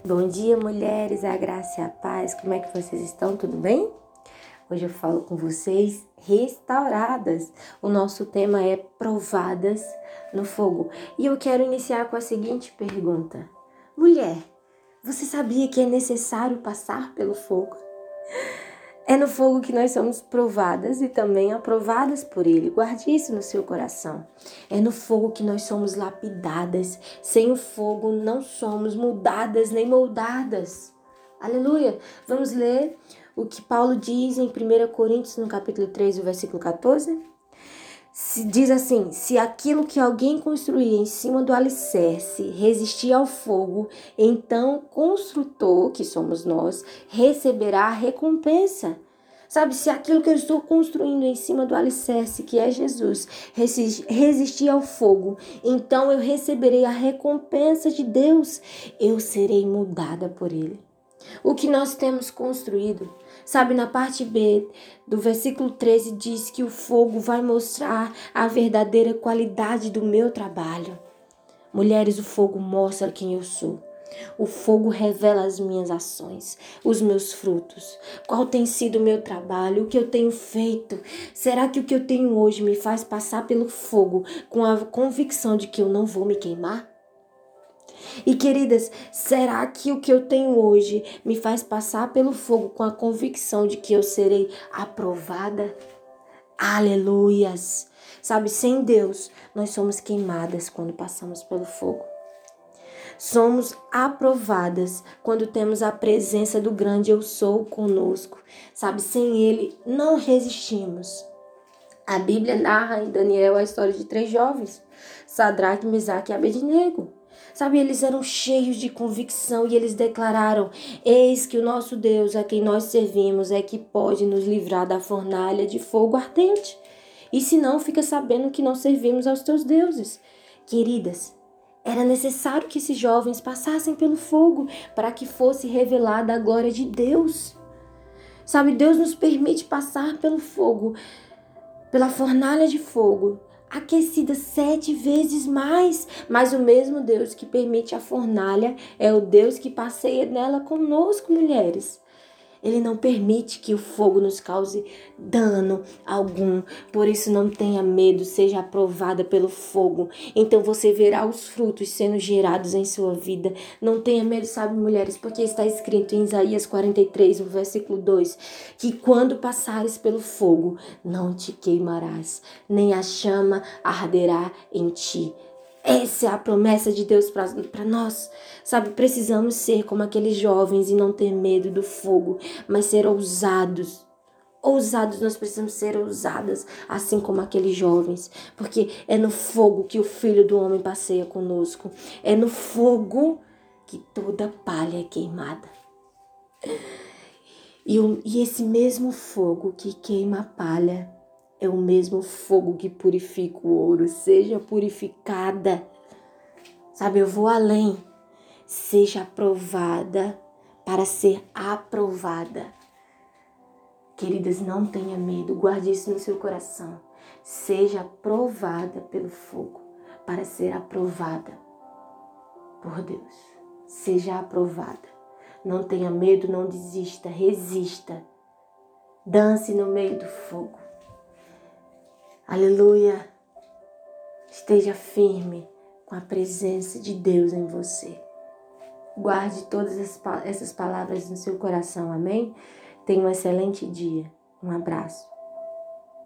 Bom dia, mulheres, a graça e a paz. Como é que vocês estão? Tudo bem? Hoje eu falo com vocês restauradas. O nosso tema é provadas no fogo. E eu quero iniciar com a seguinte pergunta: Mulher, você sabia que é necessário passar pelo fogo? É no fogo que nós somos provadas e também aprovadas por Ele. Guarde isso no seu coração. É no fogo que nós somos lapidadas. Sem o fogo não somos mudadas nem moldadas. Aleluia. Vamos ler o que Paulo diz em 1 Coríntios, no capítulo 3, versículo 14 se diz assim: se aquilo que alguém construía em cima do alicerce resistir ao fogo, então o construtor, que somos nós, receberá a recompensa. Sabe, se aquilo que eu estou construindo em cima do alicerce, que é Jesus, resistir ao fogo, então eu receberei a recompensa de Deus. Eu serei mudada por ele. O que nós temos construído Sabe, na parte B do versículo 13 diz que o fogo vai mostrar a verdadeira qualidade do meu trabalho. Mulheres, o fogo mostra quem eu sou. O fogo revela as minhas ações, os meus frutos. Qual tem sido o meu trabalho, o que eu tenho feito? Será que o que eu tenho hoje me faz passar pelo fogo com a convicção de que eu não vou me queimar? E queridas, será que o que eu tenho hoje me faz passar pelo fogo com a convicção de que eu serei aprovada? Aleluias! Sabe, sem Deus, nós somos queimadas quando passamos pelo fogo. Somos aprovadas quando temos a presença do grande Eu Sou conosco. Sabe, sem Ele não resistimos. A Bíblia narra em Daniel a história de três jovens, Sadraque, Mesaque e Abednego. Sabe, eles eram cheios de convicção e eles declararam: Eis que o nosso Deus, a quem nós servimos, é que pode nos livrar da fornalha de fogo ardente. E se não, fica sabendo que não servimos aos teus deuses. Queridas, era necessário que esses jovens passassem pelo fogo para que fosse revelada a glória de Deus. Sabe, Deus nos permite passar pelo fogo, pela fornalha de fogo, aquecida sete vezes mais. Mas o mesmo Deus que permite a fornalha é o Deus que passeia nela conosco, mulheres. Ele não permite que o fogo nos cause dano algum. Por isso, não tenha medo, seja aprovada pelo fogo. Então você verá os frutos sendo gerados em sua vida. Não tenha medo, sabe, mulheres, porque está escrito em Isaías 43, no versículo 2, que quando passares pelo fogo, não te queimarás, nem a chama arderá em ti. Essa é a promessa de Deus para nós. Sabe, precisamos ser como aqueles jovens e não ter medo do fogo, mas ser ousados. Ousados, nós precisamos ser ousadas, assim como aqueles jovens, porque é no fogo que o Filho do Homem passeia conosco. É no fogo que toda palha é queimada. E, e esse mesmo fogo que queima a palha é o mesmo fogo que purifica o ouro. Seja purificada. Sabe, eu vou além. Seja aprovada para ser aprovada. Queridas, não tenha medo, guarde isso no seu coração. Seja aprovada pelo fogo para ser aprovada por Deus. Seja aprovada. Não tenha medo, não desista, resista. Dance no meio do fogo. Aleluia. Esteja firme com a presença de Deus em você. Guarde todas essas palavras no seu coração, amém? Tenha um excelente dia. Um abraço.